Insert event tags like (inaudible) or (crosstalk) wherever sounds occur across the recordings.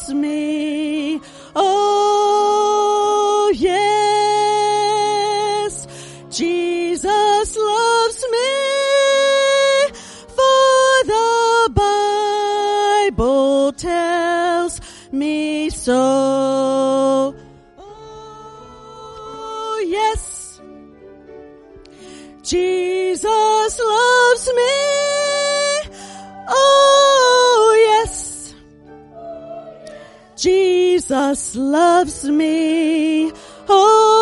loves me. Jesus loves me. Oh,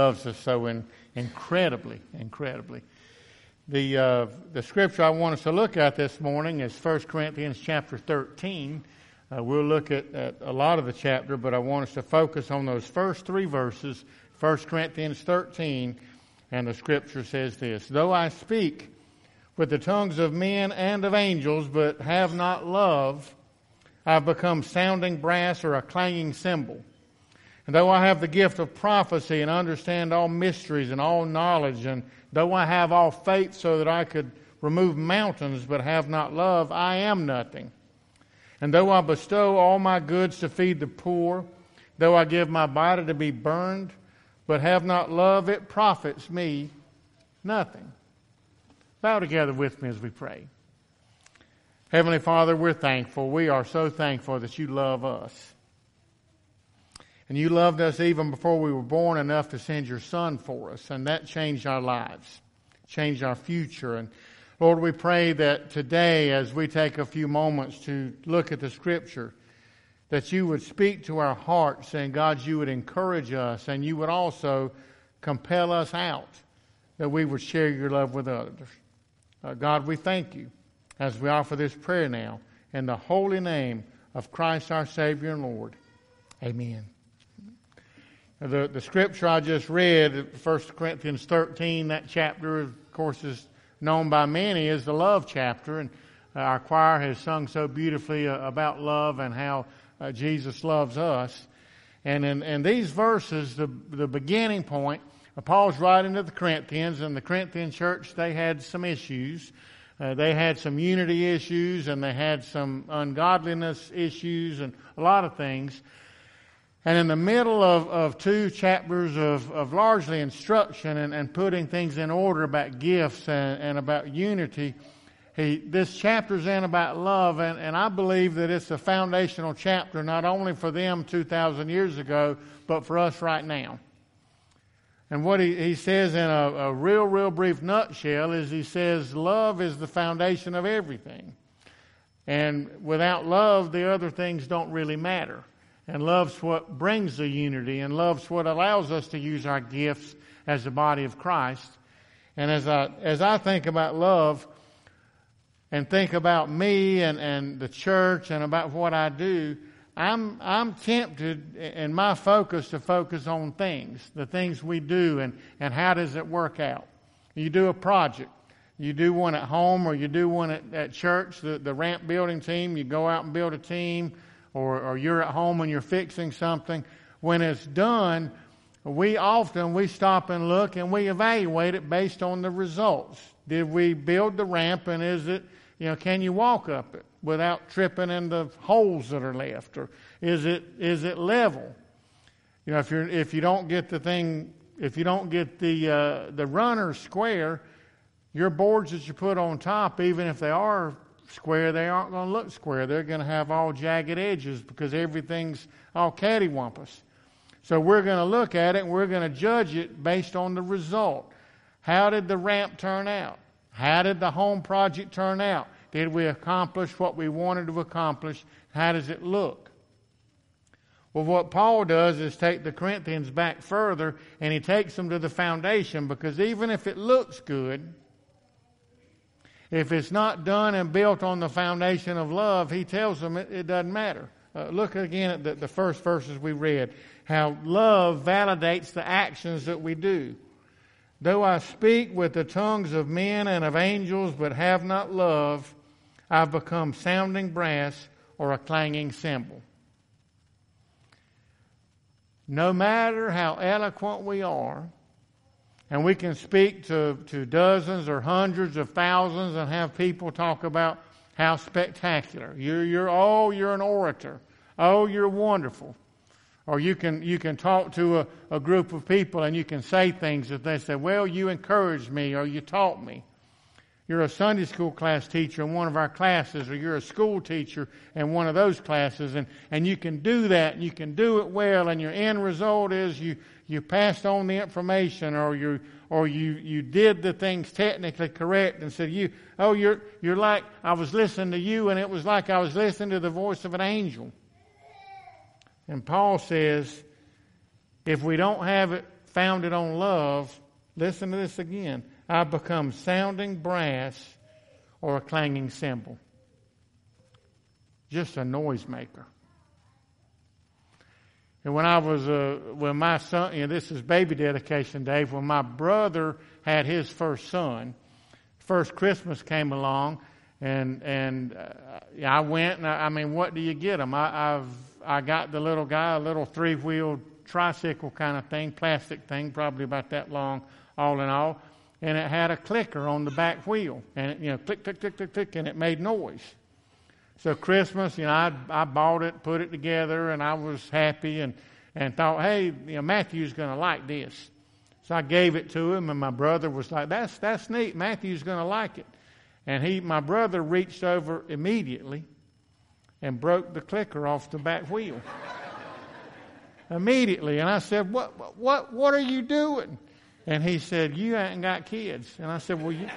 loves us so in, incredibly, incredibly. The, uh, the scripture I want us to look at this morning is 1 Corinthians chapter 13. Uh, we'll look at, at a lot of the chapter, but I want us to focus on those first three verses, 1 Corinthians 13, and the scripture says this Though I speak with the tongues of men and of angels, but have not love, I've become sounding brass or a clanging cymbal. And though I have the gift of prophecy and understand all mysteries and all knowledge, and though I have all faith so that I could remove mountains but have not love, I am nothing. And though I bestow all my goods to feed the poor, though I give my body to be burned, but have not love, it profits me nothing. Bow together with me as we pray. Heavenly Father, we're thankful. We are so thankful that you love us. And you loved us even before we were born enough to send your son for us. And that changed our lives, changed our future. And Lord, we pray that today, as we take a few moments to look at the Scripture, that you would speak to our hearts and God, you would encourage us and you would also compel us out that we would share your love with others. Uh, God, we thank you as we offer this prayer now in the holy name of Christ our Savior and Lord. Amen. The, the scripture I just read, 1 Corinthians 13, that chapter, of course, is known by many as the love chapter. And our choir has sung so beautifully uh, about love and how uh, Jesus loves us. And in, in these verses, the, the beginning point, uh, Paul's writing to the Corinthians, and the Corinthian church, they had some issues. Uh, they had some unity issues, and they had some ungodliness issues, and a lot of things. And in the middle of, of two chapters of, of largely instruction and, and putting things in order about gifts and, and about unity, he, this chapter's in about love, and, and I believe that it's a foundational chapter not only for them 2,000 years ago, but for us right now. And what he, he says in a, a real, real brief nutshell is he says, Love is the foundation of everything. And without love, the other things don't really matter. And love's what brings the unity, and love's what allows us to use our gifts as the body of Christ. And as I, as I think about love and think about me and, and the church and about what I do, I'm, I'm tempted in my focus to focus on things, the things we do, and, and how does it work out. You do a project. You do one at home or you do one at, at church, the, the ramp building team, you go out and build a team or, or you're at home and you're fixing something, when it's done, we often we stop and look and we evaluate it based on the results. Did we build the ramp and is it, you know, can you walk up it without tripping in the holes that are left? Or is it is it level? You know, if you're if you don't get the thing if you don't get the uh, the runner square, your boards that you put on top, even if they are square, they aren't going to look square. They're going to have all jagged edges because everything's all cattywampus. So we're going to look at it and we're going to judge it based on the result. How did the ramp turn out? How did the home project turn out? Did we accomplish what we wanted to accomplish? How does it look? Well, what Paul does is take the Corinthians back further and he takes them to the foundation because even if it looks good, if it's not done and built on the foundation of love, he tells them it, it doesn't matter. Uh, look again at the, the first verses we read. How love validates the actions that we do. Though I speak with the tongues of men and of angels, but have not love, I've become sounding brass or a clanging cymbal. No matter how eloquent we are, and we can speak to, to dozens or hundreds of thousands and have people talk about how spectacular. You're, you're, oh, you're an orator. Oh, you're wonderful. Or you can, you can talk to a, a group of people and you can say things that they say, well, you encouraged me or you taught me. You're a Sunday school class teacher in one of our classes, or you're a school teacher in one of those classes, and, and you can do that, and you can do it well, and your end result is you, you passed on the information or you or you, you did the things technically correct and said you oh you're you're like I was listening to you and it was like I was listening to the voice of an angel. And Paul says, if we don't have it founded on love, listen to this again. I become sounding brass or a clanging cymbal. Just a noisemaker. And when I was, uh, when my son, you know, this is baby dedication day, when my brother had his first son, first Christmas came along, and and uh, I went, and I, I, mean, what do you get him? I, I've I got the little guy a little three wheeled tricycle kind of thing, plastic thing, probably about that long, all in all, and it had a clicker on the back wheel, and it, you know, click, click, click, click, click, and it made noise. So Christmas, you know, I, I bought it, put it together, and I was happy and, and thought, hey, you know, Matthew's going to like this. So I gave it to him, and my brother was like, that's, that's neat. Matthew's going to like it. And he, my brother reached over immediately and broke the clicker off the back wheel. (laughs) immediately. And I said, what, what, what are you doing? And he said, you ain't got kids. And I said, well, you...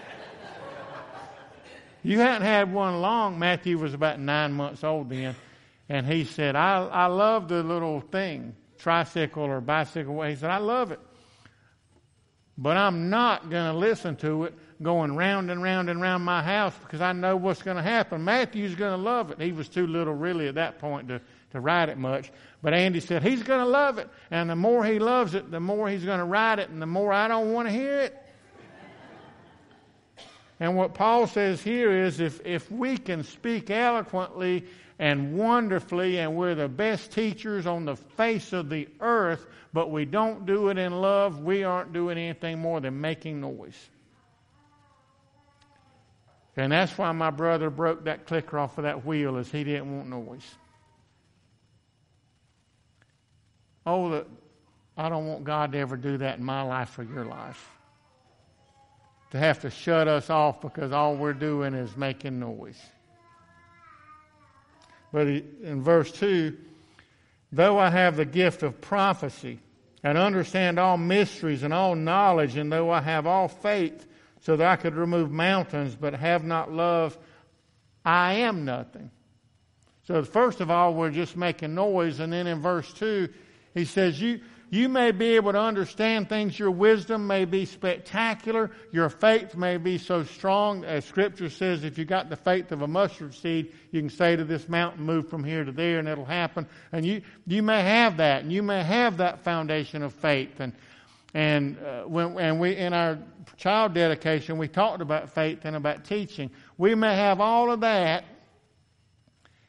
You hadn't had one long. Matthew was about nine months old then. And he said, I, I love the little thing, tricycle or bicycle. He said, I love it. But I'm not going to listen to it going round and round and round my house because I know what's going to happen. Matthew's going to love it. He was too little really at that point to, to ride it much. But Andy said, he's going to love it. And the more he loves it, the more he's going to ride it and the more I don't want to hear it. And what Paul says here is if, if we can speak eloquently and wonderfully, and we're the best teachers on the face of the earth, but we don't do it in love, we aren't doing anything more than making noise. And that's why my brother broke that clicker off of that wheel, is he didn't want noise. Oh, I don't want God to ever do that in my life or your life. To have to shut us off because all we're doing is making noise. But in verse 2, though I have the gift of prophecy and understand all mysteries and all knowledge, and though I have all faith so that I could remove mountains but have not love, I am nothing. So, first of all, we're just making noise. And then in verse 2, he says, You, you may be able to understand things. Your wisdom may be spectacular. Your faith may be so strong. As Scripture says, if you got the faith of a mustard seed, you can say to this mountain, move from here to there, and it'll happen. And you, you may have that, and you may have that foundation of faith. And, and, uh, when, and we, in our child dedication, we talked about faith and about teaching. We may have all of that,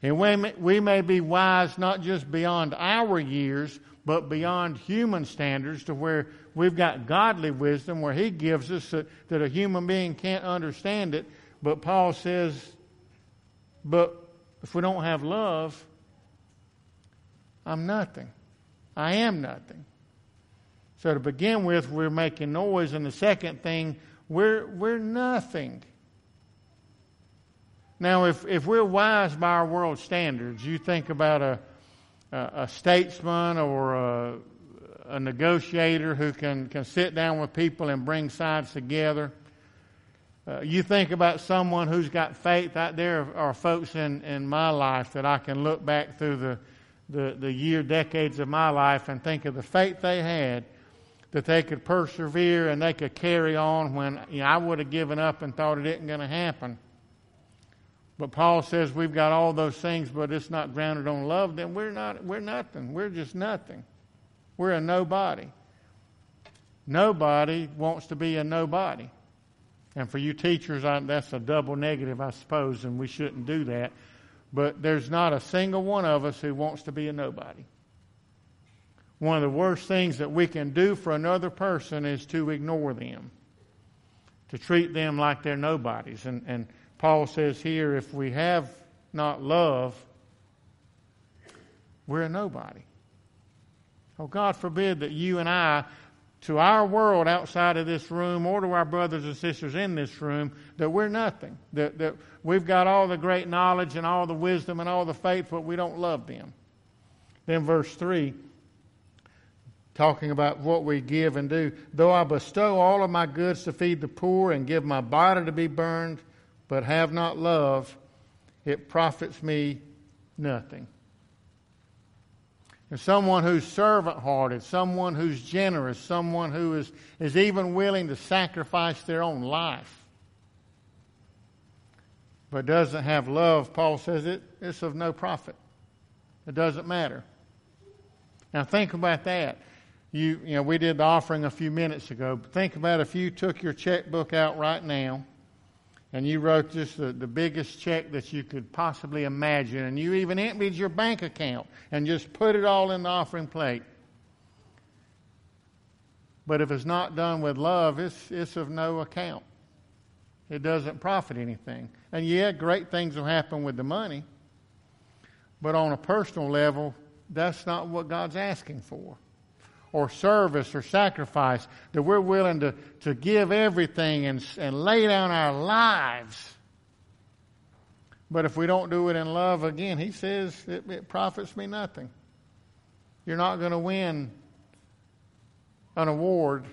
and we may, we may be wise not just beyond our years, but beyond human standards to where we've got godly wisdom where he gives us that, that a human being can't understand it. But Paul says, but if we don't have love, I'm nothing. I am nothing. So to begin with, we're making noise, and the second thing, we're we're nothing. Now, if if we're wise by our world standards, you think about a a, statesman or a, a negotiator who can, can sit down with people and bring sides together. Uh, you think about someone who's got faith out there are folks in, in my life that I can look back through the, the, the year, decades of my life and think of the faith they had that they could persevere and they could carry on when you know, I would have given up and thought it isn't going to happen. But Paul says we've got all those things, but it's not grounded on love, then we're not we're nothing. We're just nothing. We're a nobody. Nobody wants to be a nobody. And for you teachers, I, that's a double negative, I suppose, and we shouldn't do that. But there's not a single one of us who wants to be a nobody. One of the worst things that we can do for another person is to ignore them, to treat them like they're nobodies. And, and Paul says here if we have not love, we're a nobody. Oh, God forbid that you and I, to our world outside of this room or to our brothers and sisters in this room, that we're nothing. That, that we've got all the great knowledge and all the wisdom and all the faith, but we don't love them. Then, verse 3, talking about what we give and do. Though I bestow all of my goods to feed the poor and give my body to be burned, but have not love, it profits me nothing. And someone who's servant hearted, someone who's generous, someone who is, is even willing to sacrifice their own life, but doesn't have love, Paul says it, it's of no profit. It doesn't matter. Now think about that. You, you know, we did the offering a few minutes ago. But think about if you took your checkbook out right now and you wrote just the, the biggest check that you could possibly imagine, and you even emptied your bank account and just put it all in the offering plate. But if it's not done with love, it's, it's of no account. It doesn't profit anything. And yeah, great things will happen with the money. But on a personal level, that's not what God's asking for or service or sacrifice, that we're willing to, to give everything and, and lay down our lives. But if we don't do it in love, again, he says it, it profits me nothing. You're not going to win an award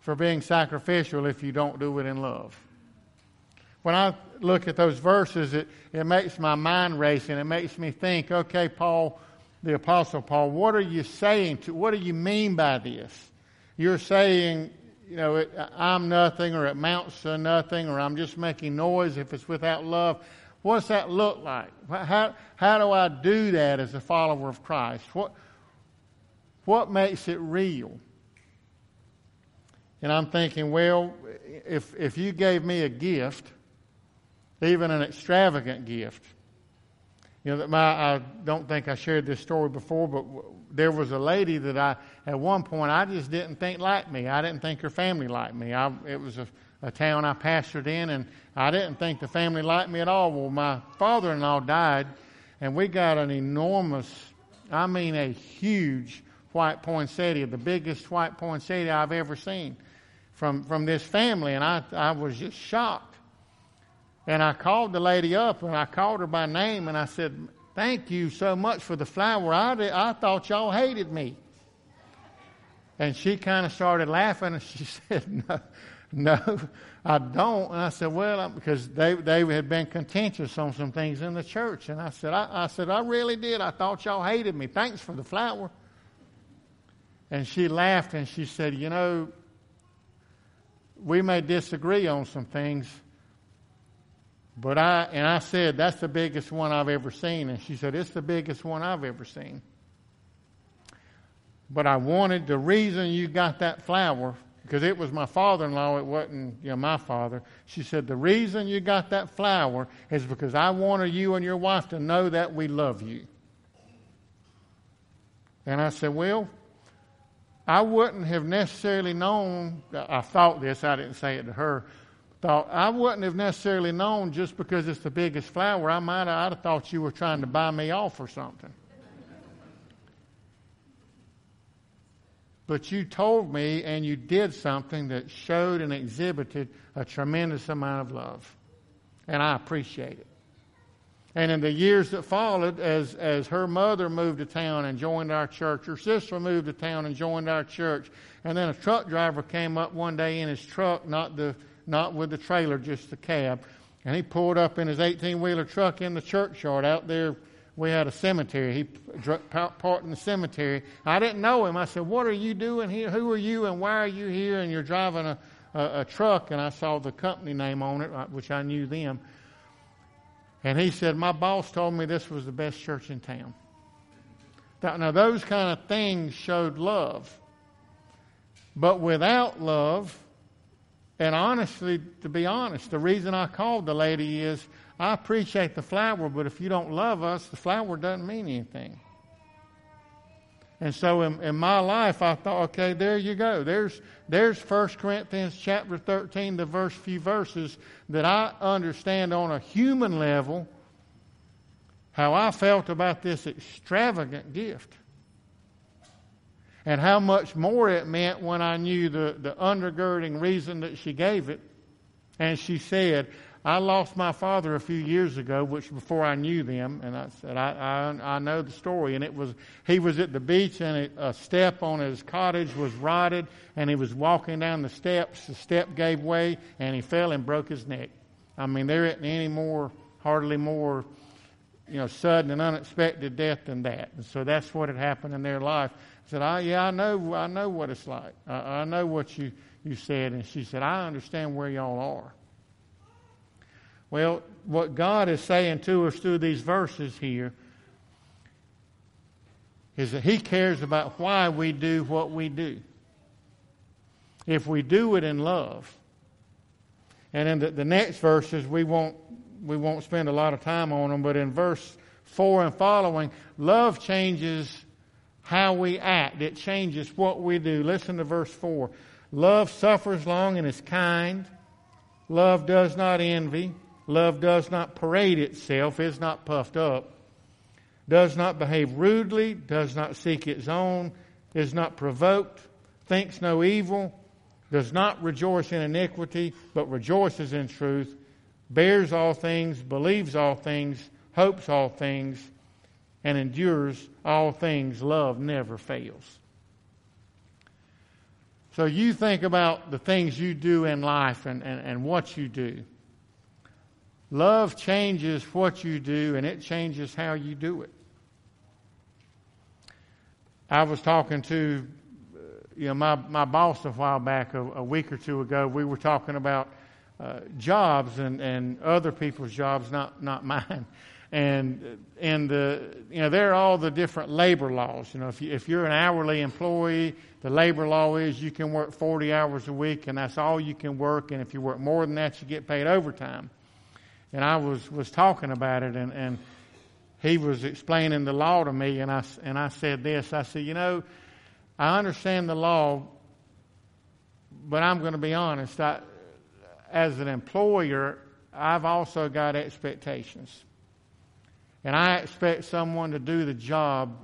for being sacrificial if you don't do it in love. When I look at those verses, it, it makes my mind race and it makes me think, okay, Paul, the Apostle Paul, what are you saying to, what do you mean by this? You're saying, you know, it, I'm nothing or it amounts to nothing or I'm just making noise if it's without love. What's that look like? How, how do I do that as a follower of Christ? What, what makes it real? And I'm thinking, well, if, if you gave me a gift, even an extravagant gift, you know, my, I don't think I shared this story before, but there was a lady that I, at one point, I just didn't think liked me. I didn't think her family liked me. I, it was a, a town I pastored in, and I didn't think the family liked me at all. Well, my father in law died, and we got an enormous, I mean, a huge white poinsettia, the biggest white poinsettia I've ever seen from, from this family, and I, I was just shocked. And I called the lady up, and I called her by name, and I said, Thank you so much for the flower. I, did, I thought y'all hated me. And she kind of started laughing, and (laughs) she said, No, no, I don't. And I said, Well, because they, they had been contentious on some things in the church. And I said, I, I said, I really did. I thought y'all hated me. Thanks for the flower. And she laughed and she said, You know, we may disagree on some things, but I, and I said, that's the biggest one I've ever seen. And she said, it's the biggest one I've ever seen. But I wanted the reason you got that flower, because it was my father in law, it wasn't you know, my father. She said, the reason you got that flower is because I wanted you and your wife to know that we love you. And I said, well, I wouldn't have necessarily known, I thought this, I didn't say it to her, thought I wouldn't have necessarily known just because it's the biggest flower. I might have, I'd have thought you were trying to buy me off or something. But you told me and you did something that showed and exhibited a tremendous amount of love. And I appreciate it. And in the years that followed, as, as her mother moved to town and joined our church, her sister moved to town and joined our church, and then a truck driver came up one day in his truck, not, the, not with the trailer, just the cab, and he pulled up in his 18 wheeler truck in the churchyard out there. We had a cemetery. He parked in the cemetery. I didn't know him. I said, What are you doing here? Who are you and why are you here? And you're driving a, a, a truck. And I saw the company name on it, uh, which I knew them. And he said, My boss told me this was the best church in town. Now, those kind of things showed love. But without love, and honestly, to be honest, the reason I called the lady is I appreciate the flower, but if you don't love us, the flower doesn't mean anything. And so in, in, my life, I thought, okay, there you go. There's, there's 1 Corinthians chapter 13, the first few verses that I understand on a human level how I felt about this extravagant gift. And how much more it meant when I knew the, the undergirding reason that she gave it. And she said, I lost my father a few years ago, which before I knew them, and I said, I, I, I know the story. And it was, he was at the beach and a, a step on his cottage was rotted and he was walking down the steps. The step gave way and he fell and broke his neck. I mean, there isn't any more, hardly more, you know, sudden and unexpected death than that. And so that's what had happened in their life. Said, I, yeah, I know, I know what it's like. I, I know what you, you said. And she said, I understand where y'all are. Well, what God is saying to us through these verses here is that He cares about why we do what we do. If we do it in love, and in the, the next verses, we won't, we won't spend a lot of time on them, but in verse 4 and following, love changes how we act, it changes what we do. Listen to verse 4. Love suffers long and is kind. Love does not envy. Love does not parade itself, is not puffed up, does not behave rudely, does not seek its own, is not provoked, thinks no evil, does not rejoice in iniquity, but rejoices in truth, bears all things, believes all things, hopes all things, and endures all things. Love never fails. So you think about the things you do in life and, and, and what you do. Love changes what you do and it changes how you do it. I was talking to you know my, my boss a while back, a, a week or two ago. We were talking about uh, jobs and, and other people's jobs, not not (laughs) mine. And and the you know there are all the different labor laws. You know if you, if you're an hourly employee, the labor law is you can work 40 hours a week, and that's all you can work. And if you work more than that, you get paid overtime. And I was was talking about it, and and he was explaining the law to me, and I and I said this. I said, you know, I understand the law, but I'm going to be honest. I, as an employer, I've also got expectations. And I expect someone to do the job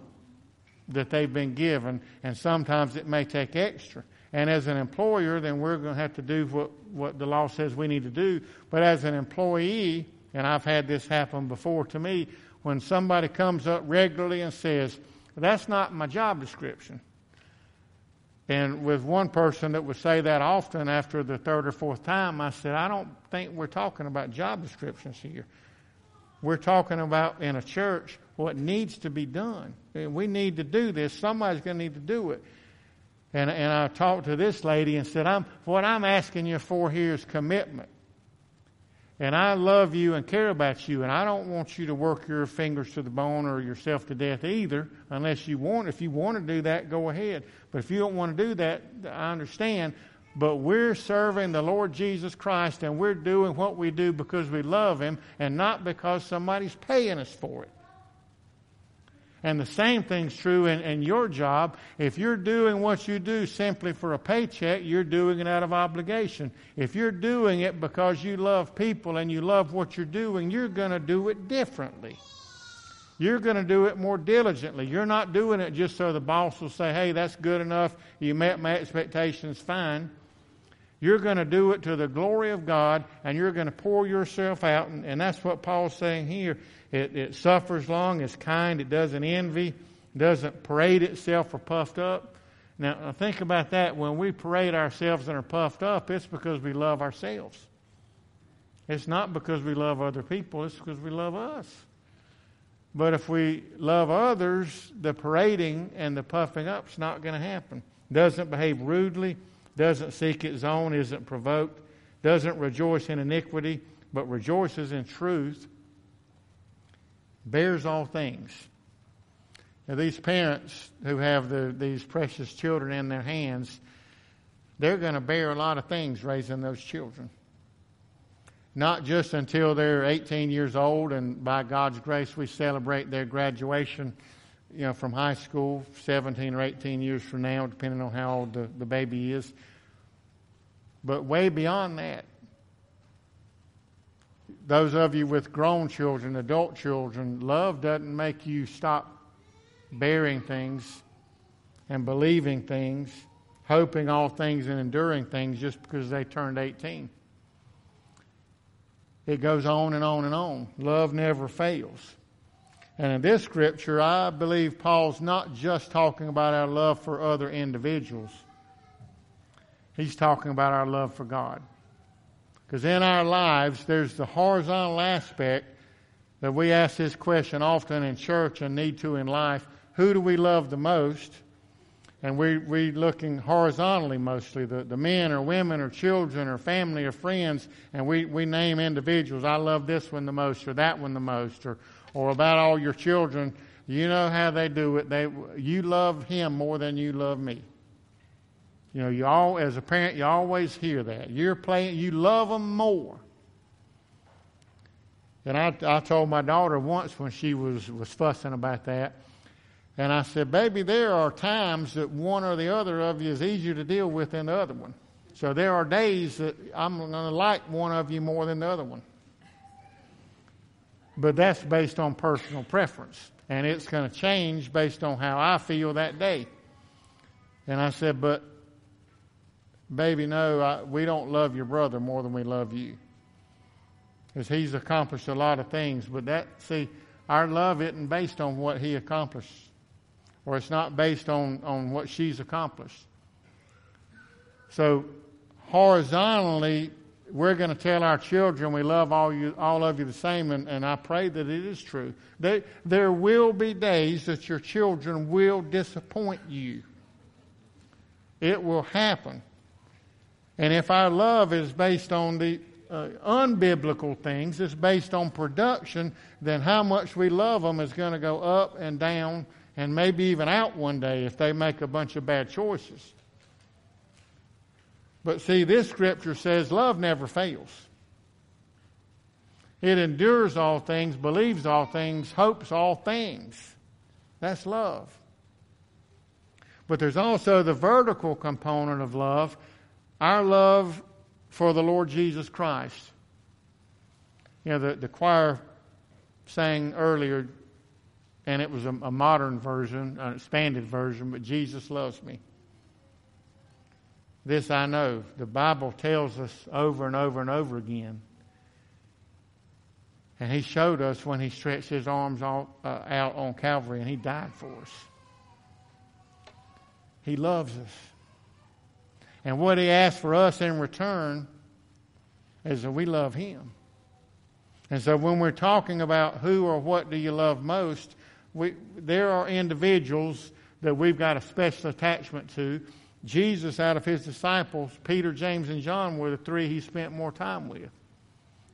that they've been given, and sometimes it may take extra. And as an employer, then we're going to have to do what, what the law says we need to do. But as an employee, and I've had this happen before to me, when somebody comes up regularly and says, That's not my job description. And with one person that would say that often after the third or fourth time, I said, I don't think we're talking about job descriptions here. We're talking about in a church what needs to be done. And we need to do this. Somebody's going to need to do it. And, and I talked to this lady and said, I'm, What I'm asking you for here is commitment. And I love you and care about you, and I don't want you to work your fingers to the bone or yourself to death either, unless you want. If you want to do that, go ahead. But if you don't want to do that, I understand. But we're serving the Lord Jesus Christ, and we're doing what we do because we love Him, and not because somebody's paying us for it. And the same thing's true in, in your job. If you're doing what you do simply for a paycheck, you're doing it out of obligation. If you're doing it because you love people and you love what you're doing, you're going to do it differently. You're going to do it more diligently. You're not doing it just so the boss will say, hey, that's good enough. You met my expectations, fine. You're going to do it to the glory of God, and you're going to pour yourself out. And, and that's what Paul's saying here. It, it suffers long, it's kind, it doesn't envy, doesn't parade itself or puffed up. Now, uh, think about that. When we parade ourselves and are puffed up, it's because we love ourselves. It's not because we love other people, it's because we love us. But if we love others, the parading and the puffing up's not going to happen. Doesn't behave rudely, doesn't seek its own, isn't provoked, doesn't rejoice in iniquity, but rejoices in truth bears all things. Now, these parents who have the, these precious children in their hands, they're going to bear a lot of things raising those children. Not just until they're 18 years old, and by God's grace, we celebrate their graduation, you know, from high school, 17 or 18 years from now, depending on how old the, the baby is. But way beyond that, those of you with grown children, adult children, love doesn't make you stop bearing things and believing things, hoping all things and enduring things just because they turned 18. It goes on and on and on. Love never fails. And in this scripture, I believe Paul's not just talking about our love for other individuals, he's talking about our love for God. Because in our lives, there's the horizontal aspect that we ask this question often in church and need to in life. Who do we love the most? And we, we looking horizontally mostly, the, the men or women or children or family or friends, and we, we name individuals. I love this one the most or that one the most, or, or about all your children. You know how they do it. They, you love him more than you love me. You know, you all as a parent, you always hear that. You're playing, you love them more. And I, I told my daughter once when she was, was fussing about that, and I said, Baby, there are times that one or the other of you is easier to deal with than the other one. So there are days that I'm going to like one of you more than the other one. But that's based on personal preference. And it's going to change based on how I feel that day. And I said, But baby, no, I, we don't love your brother more than we love you. Because he's accomplished a lot of things, but that, see, our love isn't based on what he accomplished, or it's not based on, on what she's accomplished. So, horizontally, we're going to tell our children we love all you, all of you the same, and, and I pray that it is true. They, there will be days that your children will disappoint you. It will happen. And if our love is based on the uh, unbiblical things, it's based on production, then how much we love them is going to go up and down and maybe even out one day if they make a bunch of bad choices. But see, this scripture says love never fails. It endures all things, believes all things, hopes all things. That's love. But there's also the vertical component of love, our love for the Lord Jesus Christ. You know, the, the choir sang earlier, and it was a, a modern version, an expanded version, but Jesus loves me. This I know. The Bible tells us over and over and over again. And He showed us when He stretched His arms all, uh, out on Calvary and He died for us. He loves us. And what He asks for us in return is that we love Him. And so when we're talking about who or what do you love most, we, there are individuals that we've got a special attachment to. Jesus, out of his disciples, Peter, James, and John were the three he spent more time with.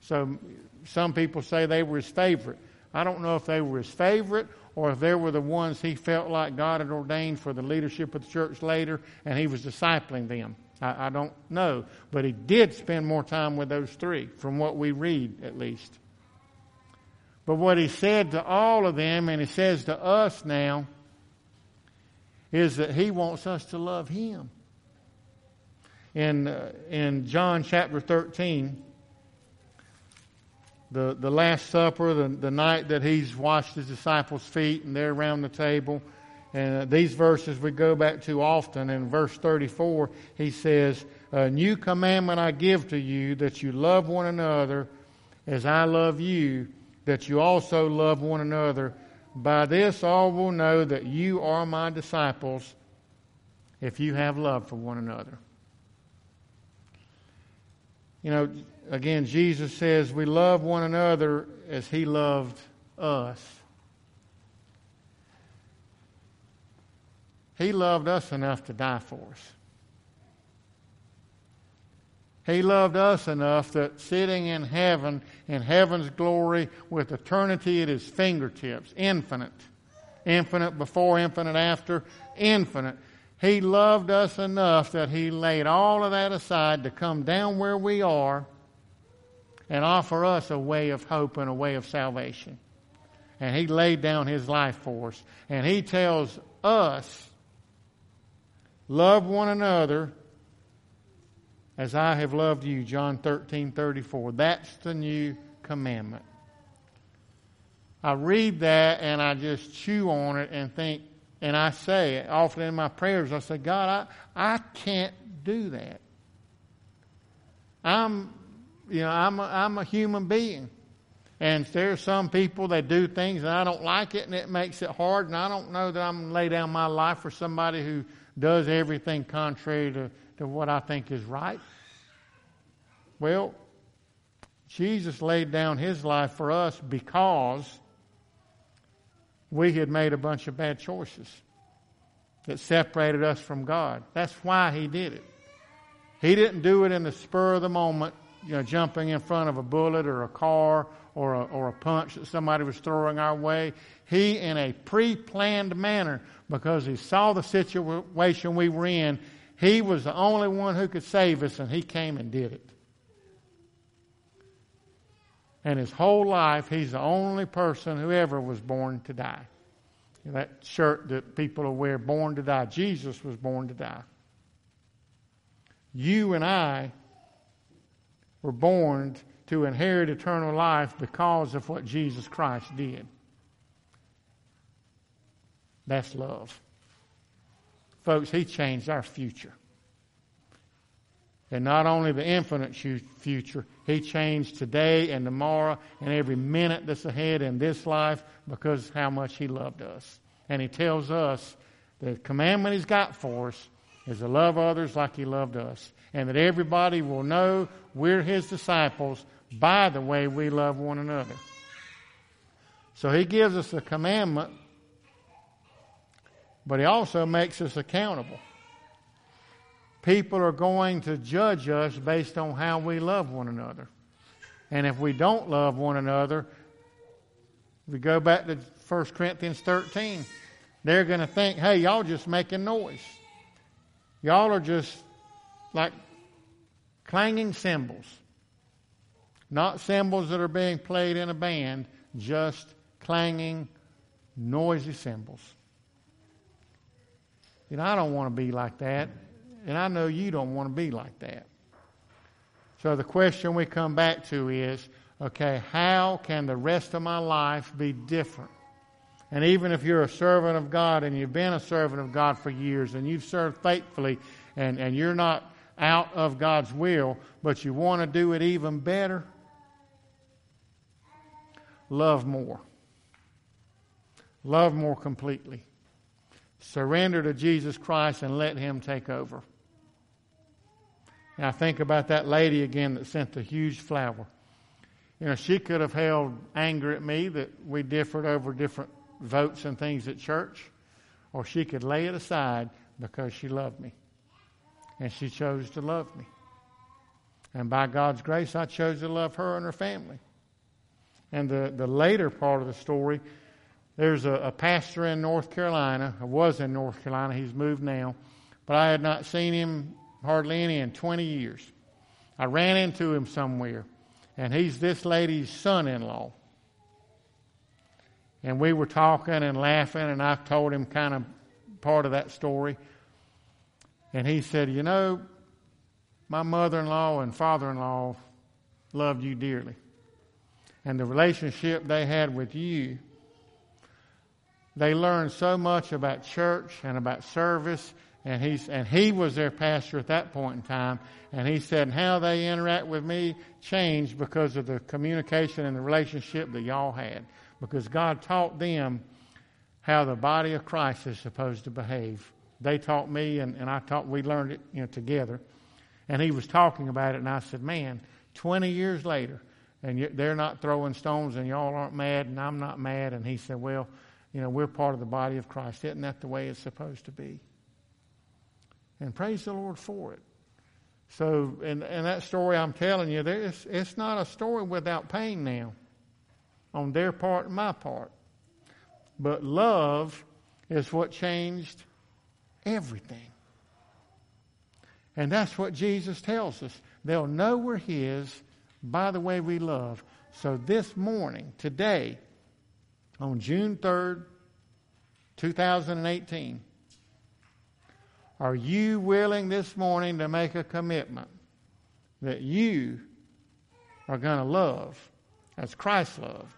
So some people say they were his favorite. I don't know if they were his favorite or if they were the ones he felt like God had ordained for the leadership of the church later and he was discipling them. I, I don't know. But he did spend more time with those three, from what we read at least. But what he said to all of them, and he says to us now, is that he wants us to love him. In, uh, in John chapter 13, the, the Last Supper, the, the night that he's washed his disciples' feet and they're around the table. And uh, these verses we go back to often. In verse 34, he says, A new commandment I give to you, that you love one another as I love you, that you also love one another. By this all will know that you are my disciples if you have love for one another. You know, again, Jesus says we love one another as he loved us. He loved us enough to die for us. He loved us enough that sitting in heaven, in heaven's glory, with eternity at his fingertips, infinite, infinite before, infinite after, infinite. He loved us enough that he laid all of that aside to come down where we are and offer us a way of hope and a way of salvation. And he laid down his life for us. And he tells us, love one another as I have loved you, John 13, 34. That's the new commandment. I read that and I just chew on it and think, and I say, often in my prayers, I say, God, I, I can't do that. I'm, you know, I'm a, I'm a human being. And there's some people that do things and I don't like it and it makes it hard and I don't know that I'm going to lay down my life for somebody who does everything contrary to to what I think is right? Well, Jesus laid down his life for us because we had made a bunch of bad choices that separated us from God. That's why he did it. He didn't do it in the spur of the moment, you know, jumping in front of a bullet or a car or a, or a punch that somebody was throwing our way. He, in a pre planned manner, because he saw the situation we were in, he was the only one who could save us, and He came and did it. And his whole life, he's the only person who ever was born to die. That shirt that people wear, born to die. Jesus was born to die. You and I were born to inherit eternal life because of what Jesus Christ did. That's love. Folks, He changed our future. And not only the infinite future, He changed today and tomorrow and every minute that's ahead in this life because how much He loved us. And He tells us the commandment He's got for us is to love others like He loved us, and that everybody will know we're His disciples by the way we love one another. So He gives us a commandment, but He also makes us accountable. People are going to judge us based on how we love one another. And if we don't love one another, we go back to 1 Corinthians 13. They're going to think, hey, y'all just making noise. Y'all are just like clanging cymbals. Not cymbals that are being played in a band, just clanging, noisy cymbals. You know, I don't want to be like that. And I know you don't want to be like that. So the question we come back to is okay, how can the rest of my life be different? And even if you're a servant of God and you've been a servant of God for years and you've served faithfully and, and you're not out of God's will, but you want to do it even better, love more. Love more completely. Surrender to Jesus Christ and let Him take over. And I think about that lady again that sent the huge flower. You know, she could have held anger at me that we differed over different votes and things at church, or she could lay it aside because she loved me. And she chose to love me. And by God's grace, I chose to love her and her family. And the, the later part of the story, there's a, a pastor in North Carolina, I was in North Carolina, he's moved now, but I had not seen him hardly any in 20 years. I ran into him somewhere, and he's this lady's son in law. And we were talking and laughing, and I told him kind of part of that story. And he said, You know, my mother in law and father in law loved you dearly. And the relationship they had with you, they learned so much about church and about service and he's and he was their pastor at that point in time and he said how they interact with me changed because of the communication and the relationship that y'all had because god taught them how the body of christ is supposed to behave. They taught me and, and i taught we learned it you know together. And he was talking about it and i said man 20 years later and they're not throwing stones and y'all aren't mad and i'm not mad. And he said well you know we're part of the body of christ isn't that the way it's supposed to be and praise the Lord for it. So, and, and that story I'm telling you, it's, it's not a story without pain now on their part and my part. But love is what changed everything. And that's what Jesus tells us. They'll know we're His by the way we love. So this morning, today, on June 3rd, 2018, are you willing this morning to make a commitment that you are going to love as Christ loved?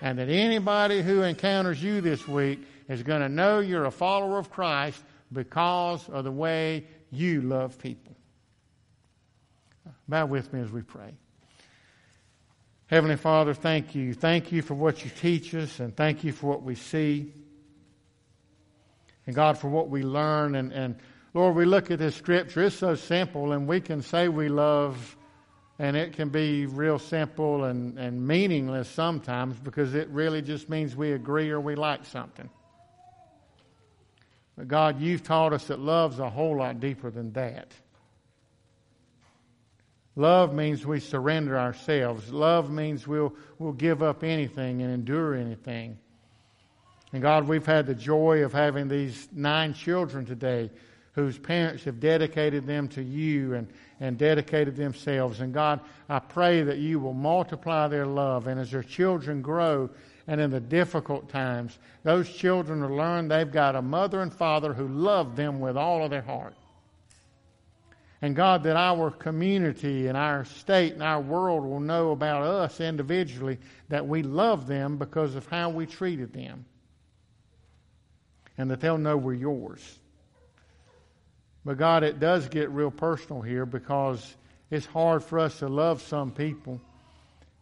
And that anybody who encounters you this week is going to know you're a follower of Christ because of the way you love people. Bow with me as we pray. Heavenly Father, thank you. Thank you for what you teach us, and thank you for what we see. And God, for what we learn. And, and Lord, we look at this scripture, it's so simple, and we can say we love, and it can be real simple and, and meaningless sometimes because it really just means we agree or we like something. But God, you've taught us that love's a whole lot deeper than that. Love means we surrender ourselves. Love means we'll, we'll give up anything and endure anything. And God, we've had the joy of having these nine children today whose parents have dedicated them to you and, and dedicated themselves. And God, I pray that you will multiply their love. And as their children grow and in the difficult times, those children will learn they've got a mother and father who love them with all of their heart. And God, that our community and our state and our world will know about us individually that we love them because of how we treated them and that they'll know we're yours. But God, it does get real personal here because it's hard for us to love some people,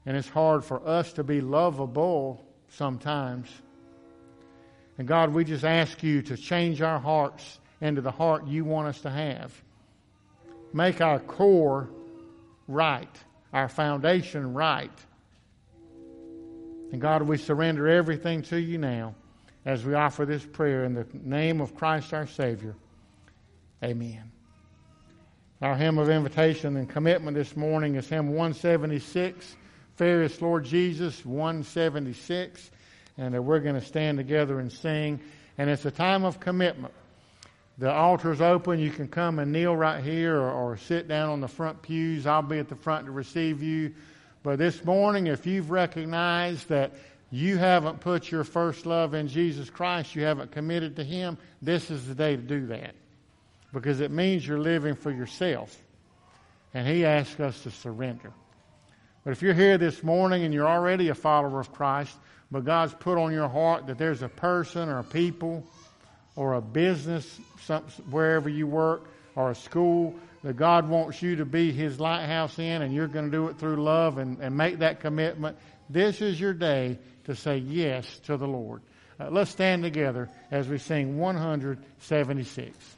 and it's hard for us to be lovable sometimes. And God, we just ask you to change our hearts into the heart you want us to have. Make our core right, our foundation right. And God, we surrender everything to you now as we offer this prayer in the name of Christ our Savior. Amen. Our hymn of invitation and commitment this morning is hymn 176, Fairest Lord Jesus, 176. And we're going to stand together and sing. And it's a time of commitment. The altar's open. You can come and kneel right here or, or sit down on the front pews. I'll be at the front to receive you. But this morning, if you've recognized that you haven't put your first love in Jesus Christ, you haven't committed to Him, this is the day to do that. Because it means you're living for yourself. And He asks us to surrender. But if you're here this morning and you're already a follower of Christ, but God's put on your heart that there's a person or a people or a business, some, wherever you work, or a school that God wants you to be His lighthouse in, and you're going to do it through love and, and make that commitment, this is your day to say yes to the Lord. Uh, let's stand together as we sing 176.